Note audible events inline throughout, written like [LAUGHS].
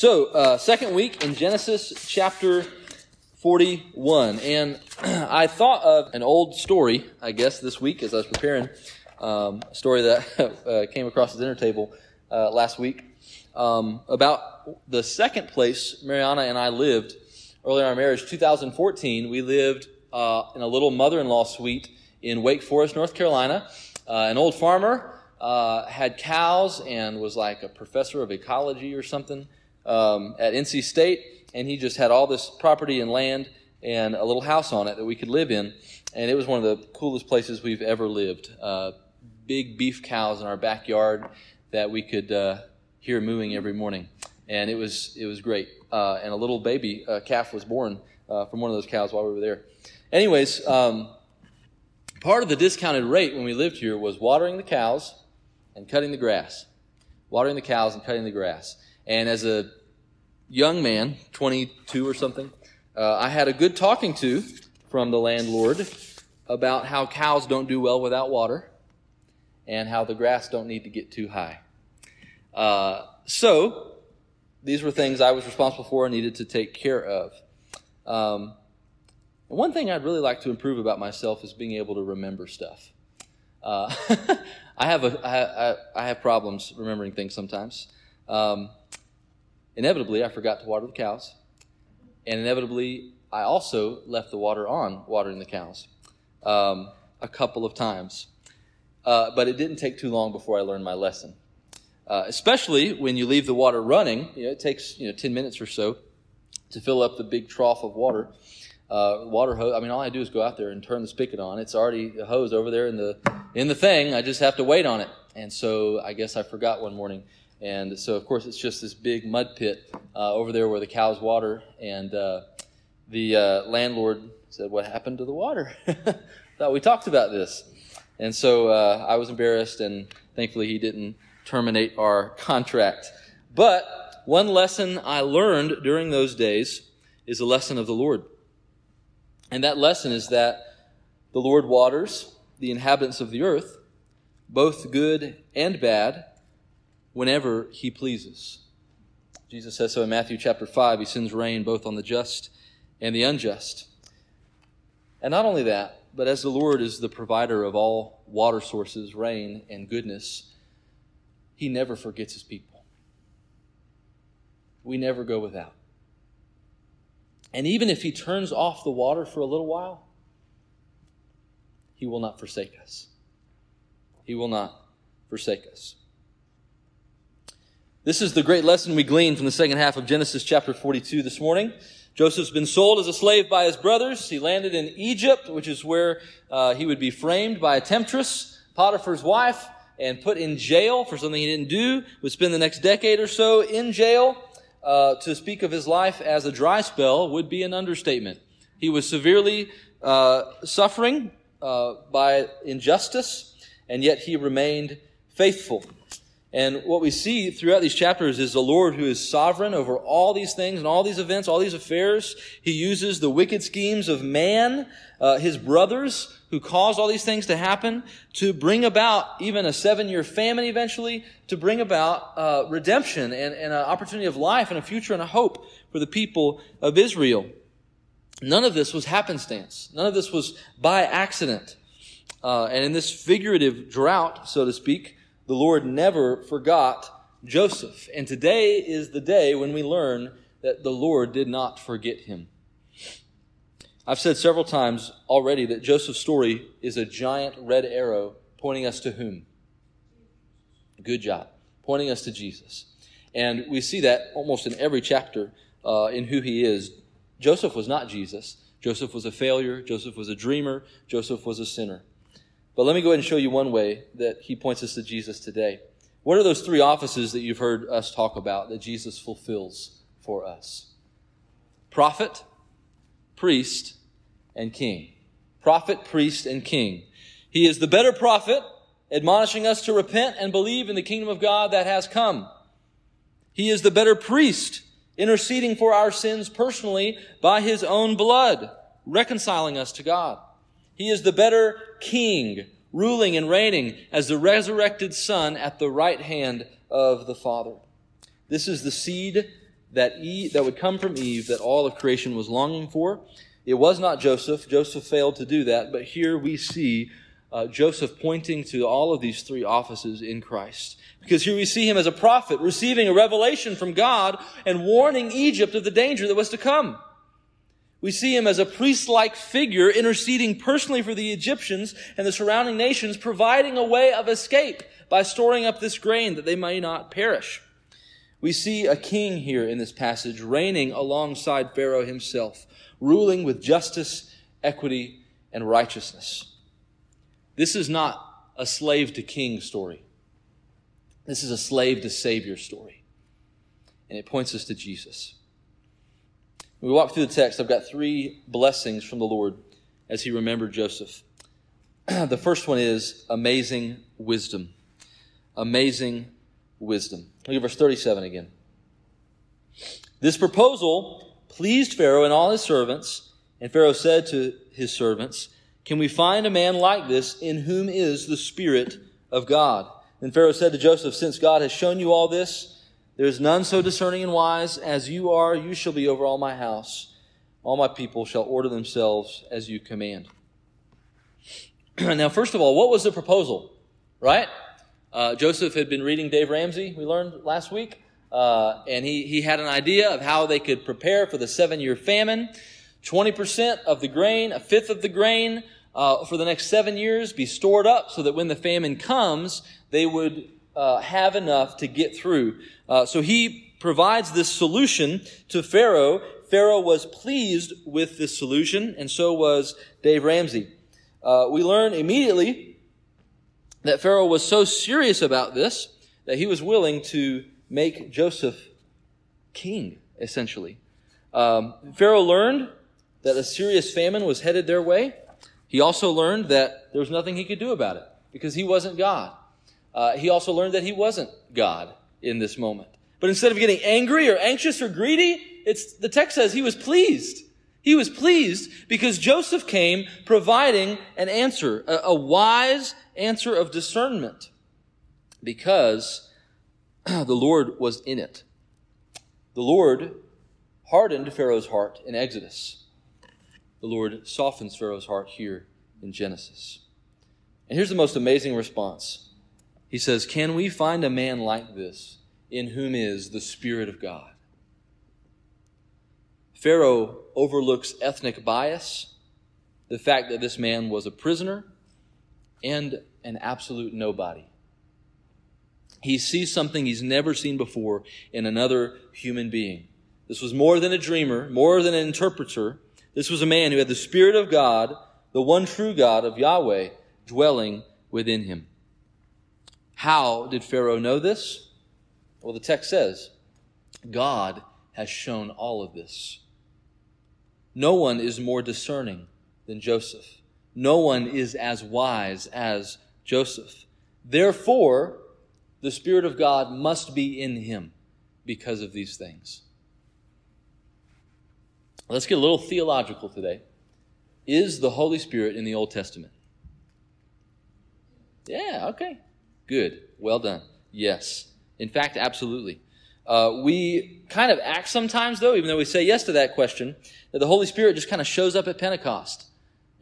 So, uh, second week in Genesis chapter 41. And [CLEARS THROAT] I thought of an old story, I guess, this week as I was preparing um, a story that [LAUGHS] uh, came across the dinner table uh, last week um, about the second place Mariana and I lived early in our marriage, 2014. We lived uh, in a little mother in law suite in Wake Forest, North Carolina. Uh, an old farmer uh, had cows and was like a professor of ecology or something um, at NC State, and he just had all this property and land and a little house on it that we could live in, and it was one of the coolest places we've ever lived. Uh, big beef cows in our backyard that we could uh, hear mooing every morning, and it was it was great. Uh, and a little baby calf was born uh, from one of those cows while we were there. Anyways. Um, part of the discounted rate when we lived here was watering the cows and cutting the grass. Watering the cows and cutting the grass. And as a young man, 22 or something, uh, I had a good talking to from the landlord about how cows don't do well without water and how the grass don't need to get too high. Uh, so, these were things I was responsible for and needed to take care of. Um, one thing I'd really like to improve about myself is being able to remember stuff. Uh, [LAUGHS] I have a I, I, have problems remembering things sometimes. Um, inevitably, I forgot to water the cows, and inevitably, I also left the water on watering the cows um, a couple of times. Uh, but it didn't take too long before I learned my lesson. Uh, especially when you leave the water running, you know, it takes you know ten minutes or so to fill up the big trough of water uh, water hose. I mean, all I do is go out there and turn the spigot on. It's already a hose over there in the in the thing. I just have to wait on it. And so I guess I forgot one morning. And so of course it's just this big mud pit uh, over there where the cows water. And uh, the uh, landlord said, "What happened to the water?" [LAUGHS] Thought we talked about this. And so uh, I was embarrassed, and thankfully he didn't terminate our contract. But one lesson I learned during those days is a lesson of the Lord. And that lesson is that the Lord waters the inhabitants of the earth, both good and bad, whenever he pleases. Jesus says so in Matthew chapter 5. He sends rain both on the just and the unjust. And not only that, but as the Lord is the provider of all water sources, rain, and goodness, he never forgets his people. We never go without. And even if he turns off the water for a little while, he will not forsake us. He will not forsake us. This is the great lesson we glean from the second half of Genesis chapter 42 this morning. Joseph's been sold as a slave by his brothers. He landed in Egypt, which is where uh, he would be framed by a temptress, Potiphar's wife, and put in jail for something he didn't do. Would spend the next decade or so in jail uh, to speak of his life as a dry spell would be an understatement. He was severely uh, suffering uh, by injustice, and yet he remained faithful. And what we see throughout these chapters is the Lord who is sovereign over all these things and all these events, all these affairs. He uses the wicked schemes of man, uh, his brothers, who caused all these things to happen, to bring about even a seven year famine eventually, to bring about uh, redemption and, and an opportunity of life and a future and a hope for the people of Israel. None of this was happenstance. None of this was by accident. Uh, and in this figurative drought, so to speak, the Lord never forgot Joseph. And today is the day when we learn that the Lord did not forget him. I've said several times already that Joseph's story is a giant red arrow pointing us to whom? Good job. Pointing us to Jesus. And we see that almost in every chapter uh, in who he is. Joseph was not Jesus. Joseph was a failure. Joseph was a dreamer. Joseph was a sinner. But let me go ahead and show you one way that he points us to Jesus today. What are those three offices that you've heard us talk about that Jesus fulfills for us? Prophet, priest, and king. Prophet, priest, and king. He is the better prophet, admonishing us to repent and believe in the kingdom of God that has come. He is the better priest, interceding for our sins personally by his own blood, reconciling us to God. He is the better king, ruling and reigning as the resurrected son at the right hand of the Father. This is the seed that that would come from Eve that all of creation was longing for. It was not Joseph. Joseph failed to do that, but here we see uh, Joseph pointing to all of these three offices in Christ. Because here we see him as a prophet, receiving a revelation from God and warning Egypt of the danger that was to come. We see him as a priest-like figure interceding personally for the Egyptians and the surrounding nations, providing a way of escape by storing up this grain that they may not perish. We see a king here in this passage reigning alongside Pharaoh himself, ruling with justice, equity, and righteousness. This is not a slave to king story. This is a slave to savior story. And it points us to Jesus. We walk through the text, I've got three blessings from the Lord as he remembered Joseph. [CLEARS THROAT] the first one is amazing wisdom. Amazing wisdom. Look at verse 37 again. This proposal pleased Pharaoh and all his servants, and Pharaoh said to his servants, Can we find a man like this in whom is the Spirit of God? Then Pharaoh said to Joseph, Since God has shown you all this, there is none so discerning and wise as you are. You shall be over all my house. All my people shall order themselves as you command. [CLEARS THROAT] now, first of all, what was the proposal? Right? Uh, Joseph had been reading Dave Ramsey, we learned last week, uh, and he, he had an idea of how they could prepare for the seven year famine. 20% of the grain, a fifth of the grain, uh, for the next seven years be stored up so that when the famine comes, they would uh, have enough to get through. Uh, so he provides this solution to Pharaoh. Pharaoh was pleased with this solution, and so was Dave Ramsey. Uh, we learn immediately that Pharaoh was so serious about this that he was willing to make Joseph king, essentially. Um, Pharaoh learned that a serious famine was headed their way. He also learned that there was nothing he could do about it because he wasn't God. Uh, he also learned that he wasn't God in this moment. But instead of getting angry or anxious or greedy, it's, the text says he was pleased. He was pleased because Joseph came providing an answer, a, a wise answer of discernment, because [CLEARS THROAT] the Lord was in it. The Lord hardened Pharaoh's heart in Exodus. The Lord softens Pharaoh's heart here in Genesis. And here's the most amazing response he says, Can we find a man like this in whom is the Spirit of God? Pharaoh overlooks ethnic bias, the fact that this man was a prisoner, and an absolute nobody. He sees something he's never seen before in another human being. This was more than a dreamer, more than an interpreter. This was a man who had the Spirit of God, the one true God of Yahweh, dwelling within him. How did Pharaoh know this? Well, the text says, God has shown all of this. No one is more discerning than Joseph. No one is as wise as Joseph. Therefore, the Spirit of God must be in him because of these things. Let's get a little theological today. Is the Holy Spirit in the Old Testament? Yeah, okay. Good. Well done. Yes. In fact, absolutely. Uh, we kind of act sometimes, though, even though we say yes to that question, that the Holy Spirit just kind of shows up at Pentecost,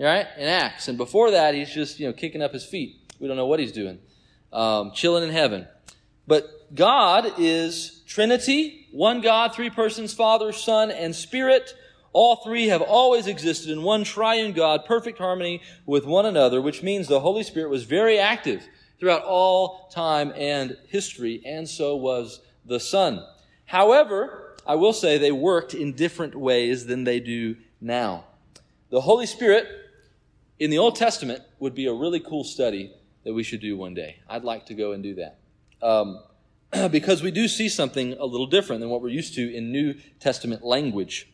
right? And acts. And before that, he's just, you know, kicking up his feet. We don't know what he's doing. Um, chilling in heaven. But God is Trinity, one God, three persons, Father, Son, and Spirit. All three have always existed in one triune God, perfect harmony with one another, which means the Holy Spirit was very active throughout all time and history, and so was the Son. However, I will say they worked in different ways than they do now. The Holy Spirit in the Old Testament would be a really cool study that we should do one day. I'd like to go and do that. Um, [CLEARS THROAT] because we do see something a little different than what we're used to in New Testament language.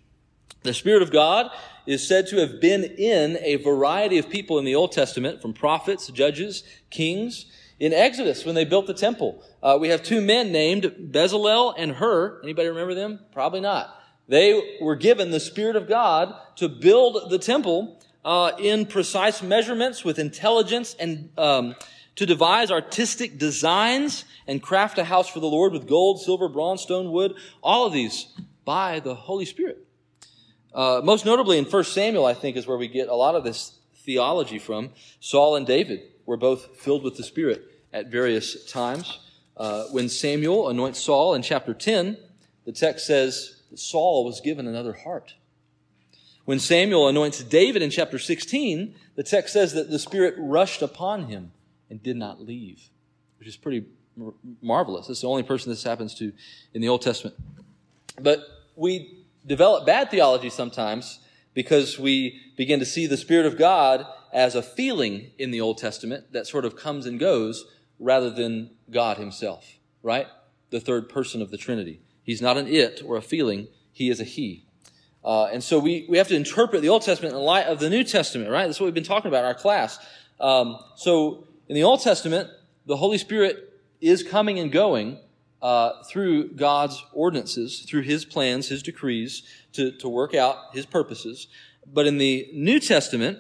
The Spirit of God is said to have been in a variety of people in the Old Testament, from prophets, judges, kings. In Exodus, when they built the temple, uh, we have two men named Bezalel and Hur. Anybody remember them? Probably not. They were given the Spirit of God to build the temple uh, in precise measurements with intelligence and um, to devise artistic designs and craft a house for the Lord with gold, silver, bronze, stone, wood. All of these by the Holy Spirit. Uh, most notably in 1 Samuel, I think, is where we get a lot of this theology from. Saul and David were both filled with the Spirit at various times. Uh, when Samuel anoints Saul in chapter 10, the text says that Saul was given another heart. When Samuel anoints David in chapter 16, the text says that the Spirit rushed upon him and did not leave, which is pretty marvelous. It's the only person this happens to in the Old Testament. But we develop bad theology sometimes because we begin to see the Spirit of God as a feeling in the Old Testament that sort of comes and goes rather than God Himself, right? The third person of the Trinity. He's not an it or a feeling, He is a He. Uh, and so we, we have to interpret the Old Testament in light of the New Testament, right? That's what we've been talking about in our class. Um, so in the Old Testament, the Holy Spirit is coming and going uh, through God's ordinances, through His plans, His decrees, to, to work out His purposes. But in the New Testament,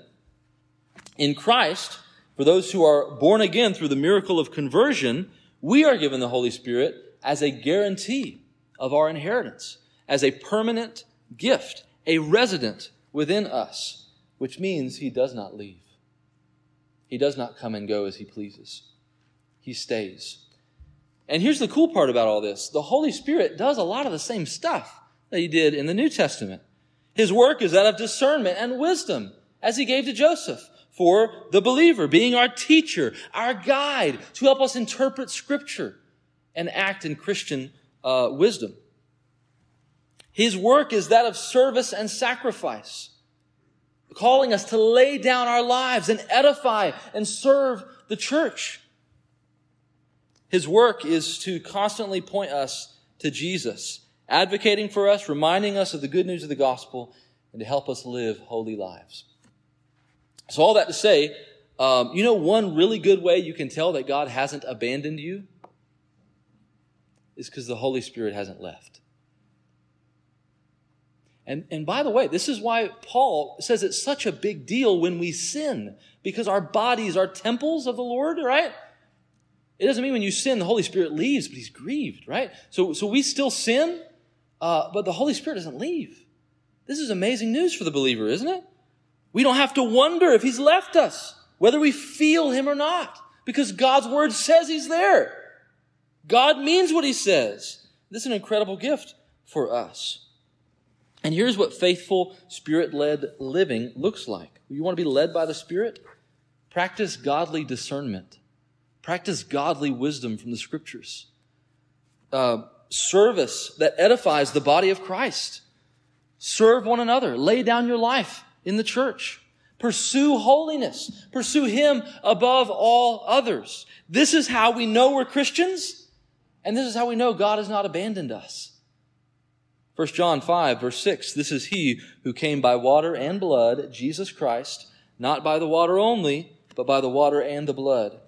in Christ, for those who are born again through the miracle of conversion, we are given the Holy Spirit as a guarantee of our inheritance, as a permanent gift, a resident within us, which means He does not leave. He does not come and go as He pleases. He stays. And here's the cool part about all this the Holy Spirit does a lot of the same stuff that he did in the New Testament. His work is that of discernment and wisdom, as he gave to Joseph for the believer, being our teacher, our guide to help us interpret Scripture and act in Christian uh, wisdom. His work is that of service and sacrifice, calling us to lay down our lives and edify and serve the church. His work is to constantly point us to Jesus, advocating for us, reminding us of the good news of the gospel, and to help us live holy lives. So, all that to say, um, you know, one really good way you can tell that God hasn't abandoned you is because the Holy Spirit hasn't left. And, and by the way, this is why Paul says it's such a big deal when we sin, because our bodies are temples of the Lord, right? It doesn't mean when you sin, the Holy Spirit leaves, but he's grieved, right? So, so we still sin, uh, but the Holy Spirit doesn't leave. This is amazing news for the believer, isn't it? We don't have to wonder if he's left us, whether we feel him or not, because God's word says he's there. God means what he says. This is an incredible gift for us. And here's what faithful, spirit led living looks like. You want to be led by the Spirit? Practice godly discernment. Practice godly wisdom from the scriptures. Uh, service that edifies the body of Christ. Serve one another. Lay down your life in the church. Pursue holiness. Pursue Him above all others. This is how we know we're Christians, and this is how we know God has not abandoned us. 1 John 5, verse 6 This is He who came by water and blood, Jesus Christ, not by the water only, but by the water and the blood.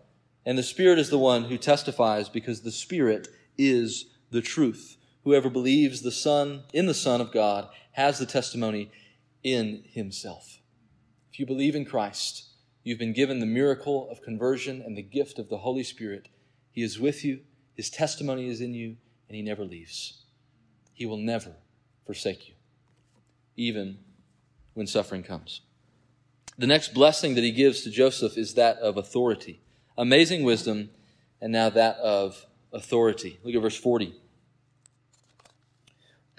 And the Spirit is the one who testifies because the Spirit is the truth. Whoever believes the Son in the Son of God has the testimony in himself. If you believe in Christ, you've been given the miracle of conversion and the gift of the Holy Spirit. He is with you, his testimony is in you, and he never leaves. He will never forsake you, even when suffering comes. The next blessing that he gives to Joseph is that of authority amazing wisdom, and now that of authority. Look at verse 40.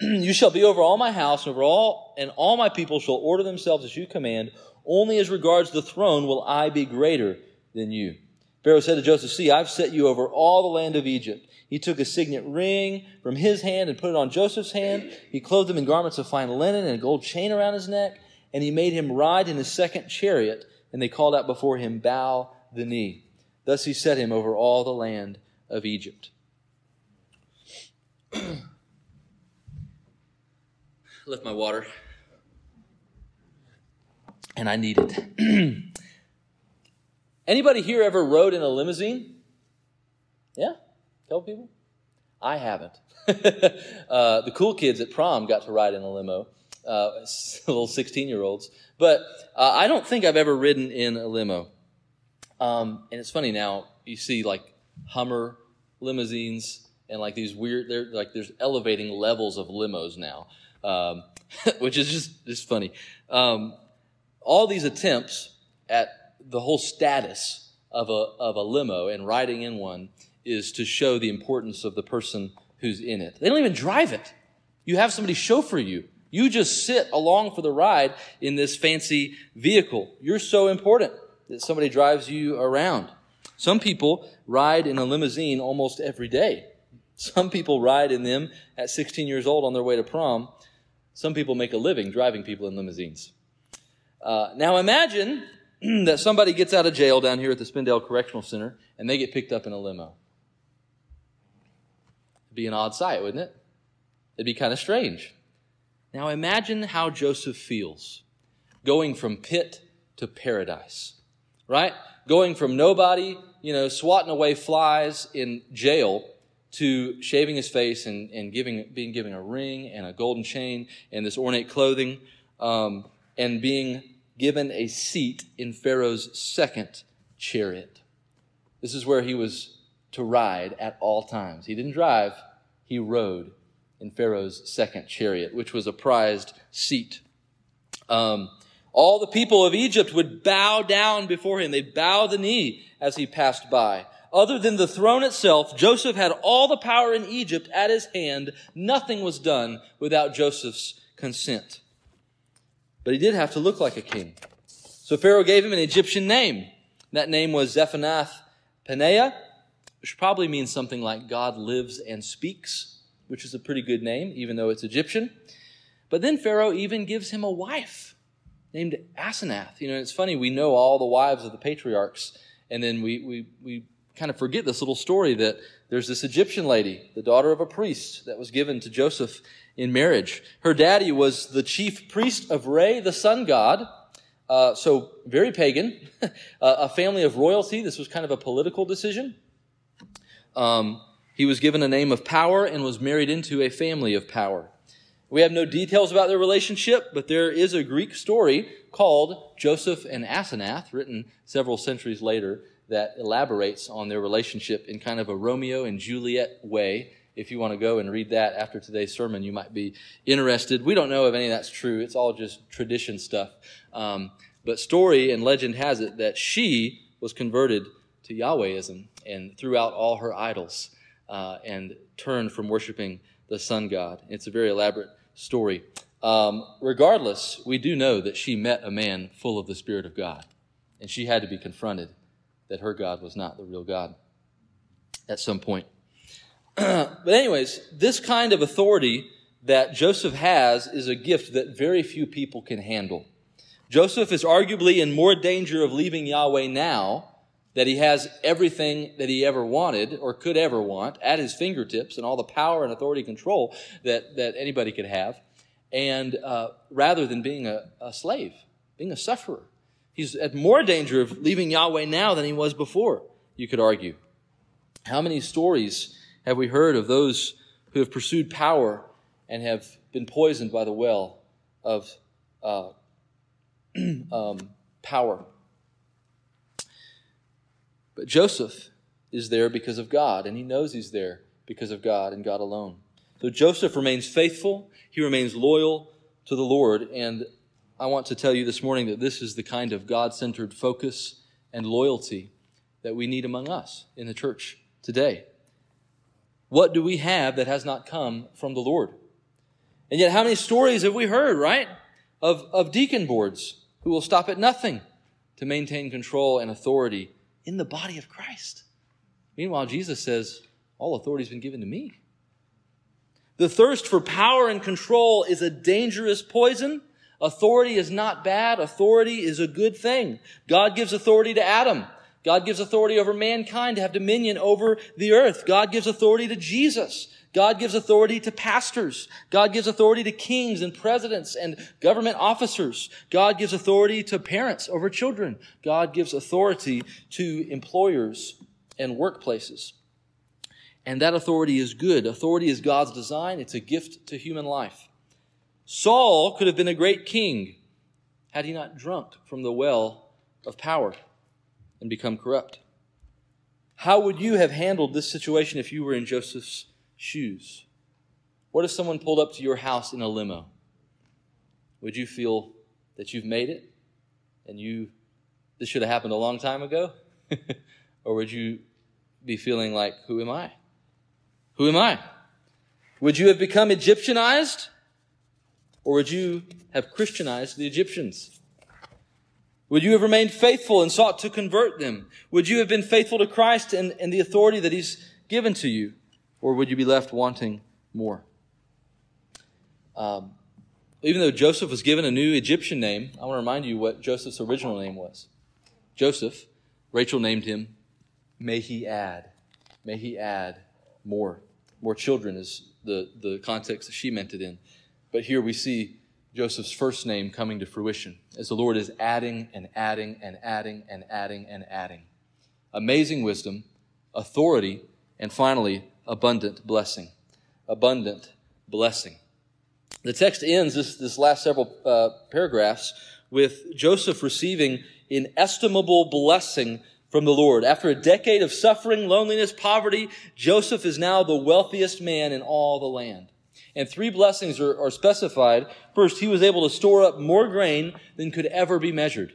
[CLEARS THROAT] you shall be over all my house, and over all, and all my people shall order themselves as you command. Only as regards the throne will I be greater than you. Pharaoh said to Joseph, See, I've set you over all the land of Egypt. He took a signet ring from his hand and put it on Joseph's hand. He clothed him in garments of fine linen and a gold chain around his neck. And he made him ride in his second chariot. And they called out before him, Bow the knee. Thus he set him over all the land of Egypt. [CLEARS THROAT] Lift my water. And I need it. [CLEARS THROAT] Anybody here ever rode in a limousine? Yeah? Couple people? I haven't. [LAUGHS] uh, the cool kids at prom got to ride in a limo, uh, [LAUGHS] little 16 year olds. But uh, I don't think I've ever ridden in a limo. Um, and it's funny now, you see like Hummer limousines and like these weird, they're like there's elevating levels of limos now, um, [LAUGHS] which is just just funny. Um, all these attempts at the whole status of a of a limo and riding in one is to show the importance of the person who's in it. They don't even drive it. You have somebody chauffeur you. You just sit along for the ride in this fancy vehicle. You're so important that somebody drives you around. Some people ride in a limousine almost every day. Some people ride in them at 16 years old on their way to prom. Some people make a living driving people in limousines. Uh, now imagine [CLEARS THROAT] that somebody gets out of jail down here at the Spindale Correctional Center and they get picked up in a limo. It'd be an odd sight, wouldn't it? It'd be kind of strange. Now imagine how Joseph feels going from pit to paradise, right? Going from nobody, you know, swatting away flies in jail to shaving his face and, and giving, being given a ring and a golden chain and this ornate clothing, um, and being given a seat in Pharaoh's second chariot. This is where he was to ride at all times. He didn't drive, he rode in Pharaoh's second chariot, which was a prized seat. Um, all the people of Egypt would bow down before him. They'd bow the knee as he passed by. Other than the throne itself, Joseph had all the power in Egypt at his hand. Nothing was done without Joseph's consent. But he did have to look like a king. So Pharaoh gave him an Egyptian name. That name was Zaphenath Paneah, which probably means something like God lives and speaks which is a pretty good name, even though it's Egyptian. But then Pharaoh even gives him a wife named Asenath. You know, it's funny, we know all the wives of the patriarchs, and then we, we, we kind of forget this little story that there's this Egyptian lady, the daughter of a priest, that was given to Joseph in marriage. Her daddy was the chief priest of Re, the sun god. Uh, so very pagan, [LAUGHS] a family of royalty. This was kind of a political decision. Um, he was given a name of power and was married into a family of power. We have no details about their relationship, but there is a Greek story called Joseph and Asenath, written several centuries later, that elaborates on their relationship in kind of a Romeo and Juliet way. If you want to go and read that after today's sermon, you might be interested. We don't know if any of that's true. It's all just tradition stuff. Um, but story and legend has it that she was converted to Yahwehism and threw out all her idols uh, and turned from worshiping the sun god. It's a very elaborate story. Um, regardless, we do know that she met a man full of the Spirit of God, and she had to be confronted that her God was not the real God at some point. [CLEARS THROAT] but, anyways, this kind of authority that Joseph has is a gift that very few people can handle. Joseph is arguably in more danger of leaving Yahweh now that he has everything that he ever wanted or could ever want at his fingertips and all the power and authority control that, that anybody could have, and uh, rather than being a, a slave, being a sufferer. He's at more danger of leaving Yahweh now than he was before, you could argue. How many stories have we heard of those who have pursued power and have been poisoned by the well of uh, [CLEARS THROAT] um, power? But Joseph is there because of God, and he knows he's there because of God and God alone. So Joseph remains faithful, he remains loyal to the Lord, and I want to tell you this morning that this is the kind of God centered focus and loyalty that we need among us in the church today. What do we have that has not come from the Lord? And yet, how many stories have we heard, right? Of, of deacon boards who will stop at nothing to maintain control and authority in the body of Christ. Meanwhile, Jesus says, All authority has been given to me. The thirst for power and control is a dangerous poison. Authority is not bad. Authority is a good thing. God gives authority to Adam. God gives authority over mankind to have dominion over the earth. God gives authority to Jesus. God gives authority to pastors. God gives authority to kings and presidents and government officers. God gives authority to parents over children. God gives authority to employers and workplaces. And that authority is good. Authority is God's design. It's a gift to human life. Saul could have been a great king had he not drunk from the well of power and become corrupt. How would you have handled this situation if you were in Joseph's shoes? What if someone pulled up to your house in a limo? Would you feel that you've made it and you this should have happened a long time ago? [LAUGHS] or would you be feeling like, who am I? Who am I? Would you have become Egyptianized? Or would you have Christianized the Egyptians? Would you have remained faithful and sought to convert them? Would you have been faithful to Christ and, and the authority that He's given to you? Or would you be left wanting more? Um, even though Joseph was given a new Egyptian name, I want to remind you what Joseph's original name was. Joseph, Rachel named him, may he add, may he add more. More children is the, the context that she meant it in. But here we see Joseph's first name coming to fruition as the Lord is adding and adding and adding and adding and adding. Amazing wisdom, authority, and finally, abundant blessing. Abundant blessing. The text ends this, this last several uh, paragraphs with Joseph receiving inestimable blessing from the Lord. After a decade of suffering, loneliness, poverty, Joseph is now the wealthiest man in all the land. And three blessings are, are specified. First, he was able to store up more grain than could ever be measured.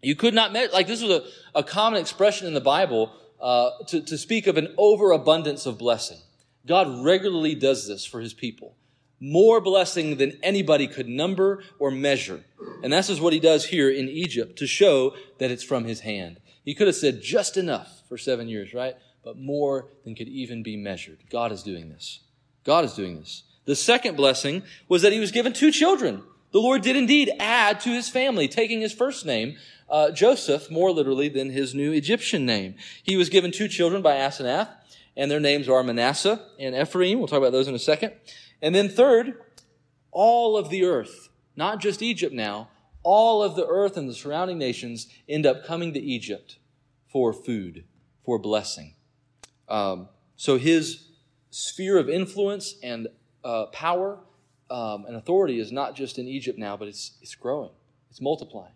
You could not measure, like this was a, a common expression in the Bible uh, to, to speak of an overabundance of blessing. God regularly does this for his people. More blessing than anybody could number or measure. And this is what he does here in Egypt to show that it's from his hand. He could have said just enough for seven years, right? But more than could even be measured. God is doing this. God is doing this. The second blessing was that he was given two children. The Lord did indeed add to his family, taking his first name, uh, Joseph, more literally than his new Egyptian name. He was given two children by Asenath, and their names are Manasseh and Ephraim. We'll talk about those in a second. And then third, all of the earth, not just Egypt now, all of the earth and the surrounding nations end up coming to Egypt for food, for blessing. Um, so his sphere of influence and uh, power um, and authority is not just in Egypt now, but it's, it's growing, it's multiplying,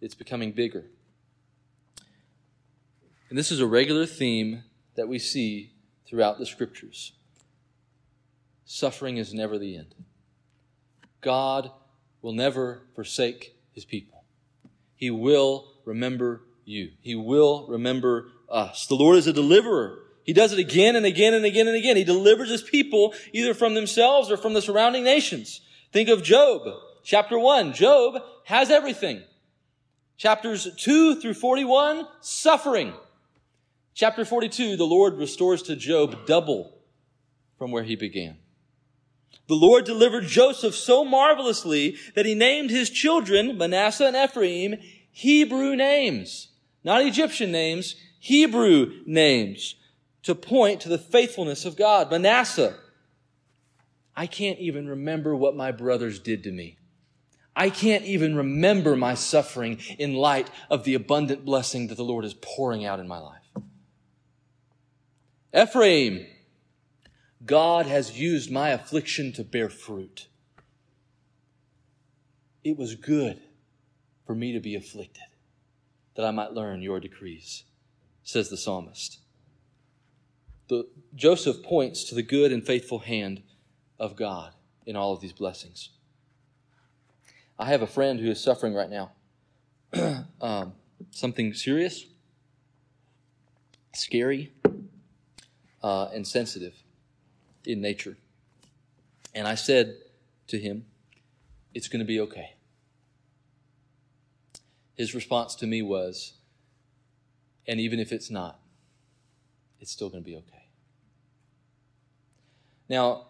it's becoming bigger. And this is a regular theme that we see throughout the scriptures. Suffering is never the end. God will never forsake his people. He will remember you. He will remember us. The Lord is a deliverer. He does it again and again and again and again. He delivers his people either from themselves or from the surrounding nations. Think of Job, chapter 1. Job has everything. Chapters 2 through 41, suffering. Chapter 42, the Lord restores to Job double from where he began. The Lord delivered Joseph so marvelously that he named his children, Manasseh and Ephraim, Hebrew names. Not Egyptian names, Hebrew names to point to the faithfulness of God. Manasseh, I can't even remember what my brothers did to me. I can't even remember my suffering in light of the abundant blessing that the Lord is pouring out in my life. Ephraim, God has used my affliction to bear fruit. It was good for me to be afflicted, that I might learn your decrees, says the psalmist. The, Joseph points to the good and faithful hand of God in all of these blessings. I have a friend who is suffering right now. [CLEARS THROAT] um, something serious, scary, uh, and sensitive in nature. And I said to him, It's going to be okay. His response to me was, And even if it's not, it's still going to be okay. Now,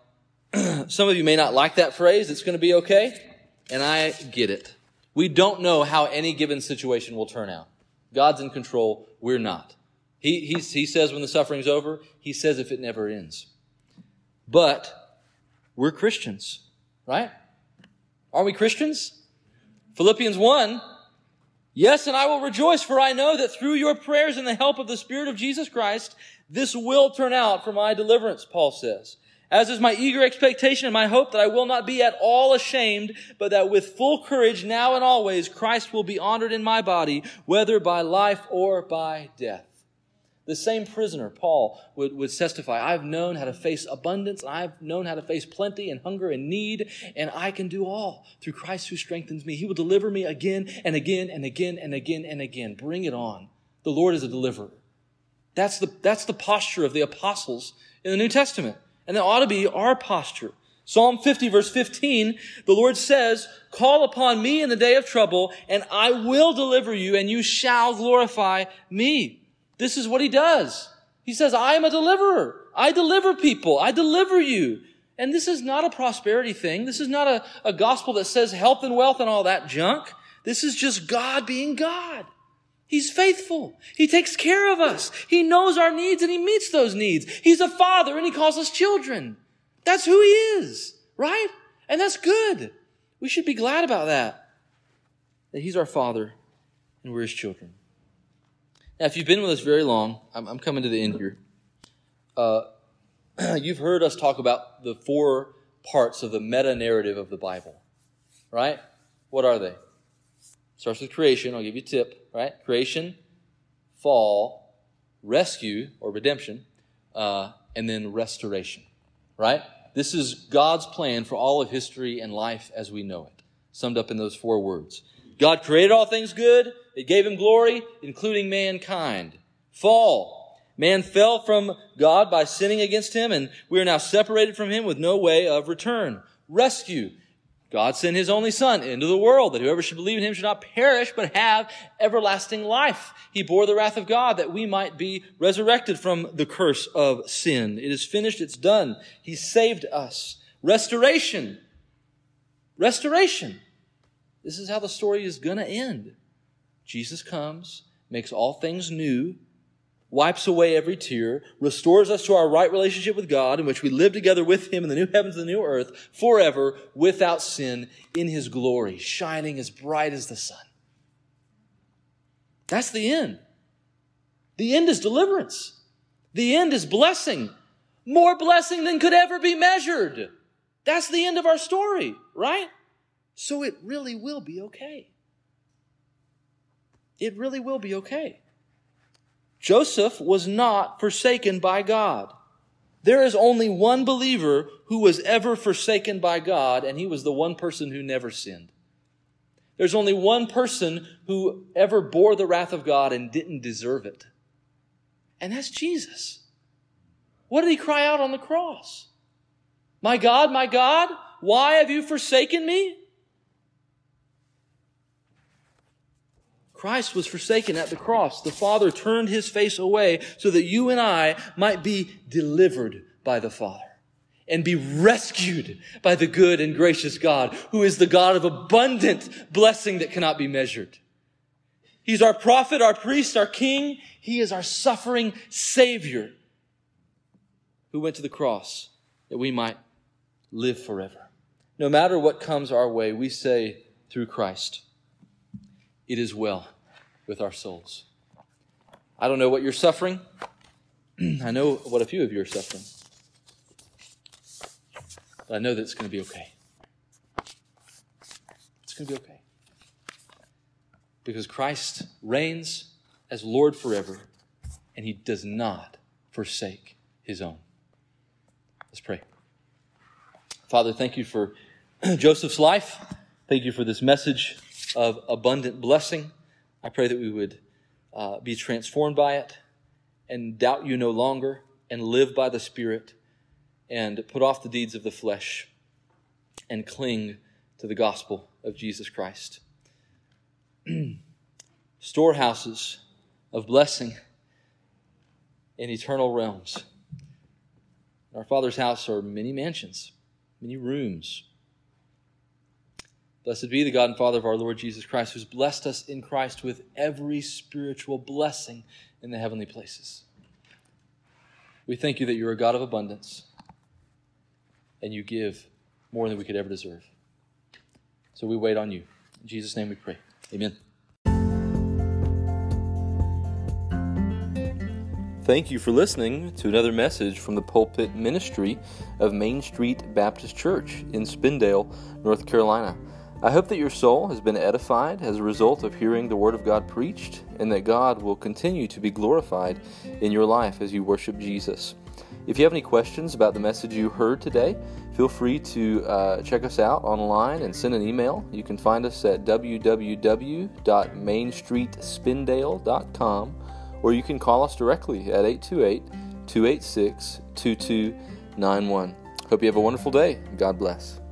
[CLEARS THROAT] some of you may not like that phrase, it's going to be okay, and I get it. We don't know how any given situation will turn out. God's in control, we're not. He, he, he says when the suffering's over, he says if it never ends. But we're Christians, right? Are we Christians? Philippians 1 Yes, and I will rejoice, for I know that through your prayers and the help of the Spirit of Jesus Christ, this will turn out for my deliverance, Paul says. As is my eager expectation and my hope that I will not be at all ashamed, but that with full courage now and always Christ will be honored in my body, whether by life or by death. The same prisoner, Paul, would, would testify, I've known how to face abundance, and I've known how to face plenty and hunger and need, and I can do all through Christ who strengthens me. He will deliver me again and again and again and again and again. Bring it on. The Lord is a deliverer. That's the, that's the posture of the apostles in the New Testament. And that ought to be our posture. Psalm 50 verse 15, the Lord says, call upon me in the day of trouble and I will deliver you and you shall glorify me. This is what he does. He says, I am a deliverer. I deliver people. I deliver you. And this is not a prosperity thing. This is not a, a gospel that says health and wealth and all that junk. This is just God being God. He's faithful. He takes care of us. He knows our needs and he meets those needs. He's a father and he calls us children. That's who he is, right? And that's good. We should be glad about that. That he's our father and we're his children. Now, if you've been with us very long, I'm, I'm coming to the end here. Uh, [CLEARS THROAT] you've heard us talk about the four parts of the meta narrative of the Bible, right? What are they? Starts with creation. I'll give you a tip, right? Creation, fall, rescue or redemption, uh, and then restoration, right? This is God's plan for all of history and life as we know it, summed up in those four words. God created all things good. It gave him glory, including mankind. Fall. Man fell from God by sinning against him, and we are now separated from him with no way of return. Rescue. God sent his only son into the world that whoever should believe in him should not perish but have everlasting life. He bore the wrath of God that we might be resurrected from the curse of sin. It is finished. It's done. He saved us. Restoration. Restoration. This is how the story is going to end. Jesus comes, makes all things new, wipes away every tear, restores us to our right relationship with God, in which we live together with Him in the new heavens and the new earth forever without sin in His glory, shining as bright as the sun. That's the end. The end is deliverance. The end is blessing. More blessing than could ever be measured. That's the end of our story, right? So it really will be okay. It really will be okay. Joseph was not forsaken by God. There is only one believer who was ever forsaken by God, and he was the one person who never sinned. There's only one person who ever bore the wrath of God and didn't deserve it. And that's Jesus. What did he cry out on the cross? My God, my God, why have you forsaken me? Christ was forsaken at the cross. The Father turned his face away so that you and I might be delivered by the Father and be rescued by the good and gracious God who is the God of abundant blessing that cannot be measured. He's our prophet, our priest, our king. He is our suffering savior who went to the cross that we might live forever. No matter what comes our way, we say through Christ, it is well with our souls. I don't know what you're suffering. [CLEARS THROAT] I know what a few of you are suffering. But I know that it's going to be okay. It's going to be okay. Because Christ reigns as Lord forever, and he does not forsake his own. Let's pray. Father, thank you for [CLEARS THROAT] Joseph's life. Thank you for this message of abundant blessing. I pray that we would uh, be transformed by it and doubt you no longer and live by the Spirit and put off the deeds of the flesh and cling to the gospel of Jesus Christ. [CLEARS THROAT] Storehouses of blessing in eternal realms. Our Father's house are many mansions, many rooms Blessed be the God and Father of our Lord Jesus Christ, who's blessed us in Christ with every spiritual blessing in the heavenly places. We thank you that you're a God of abundance and you give more than we could ever deserve. So we wait on you. In Jesus' name we pray. Amen. Thank you for listening to another message from the pulpit ministry of Main Street Baptist Church in Spindale, North Carolina. I hope that your soul has been edified as a result of hearing the Word of God preached, and that God will continue to be glorified in your life as you worship Jesus. If you have any questions about the message you heard today, feel free to uh, check us out online and send an email. You can find us at www.mainstreetspindale.com or you can call us directly at 828 286 2291. Hope you have a wonderful day. God bless.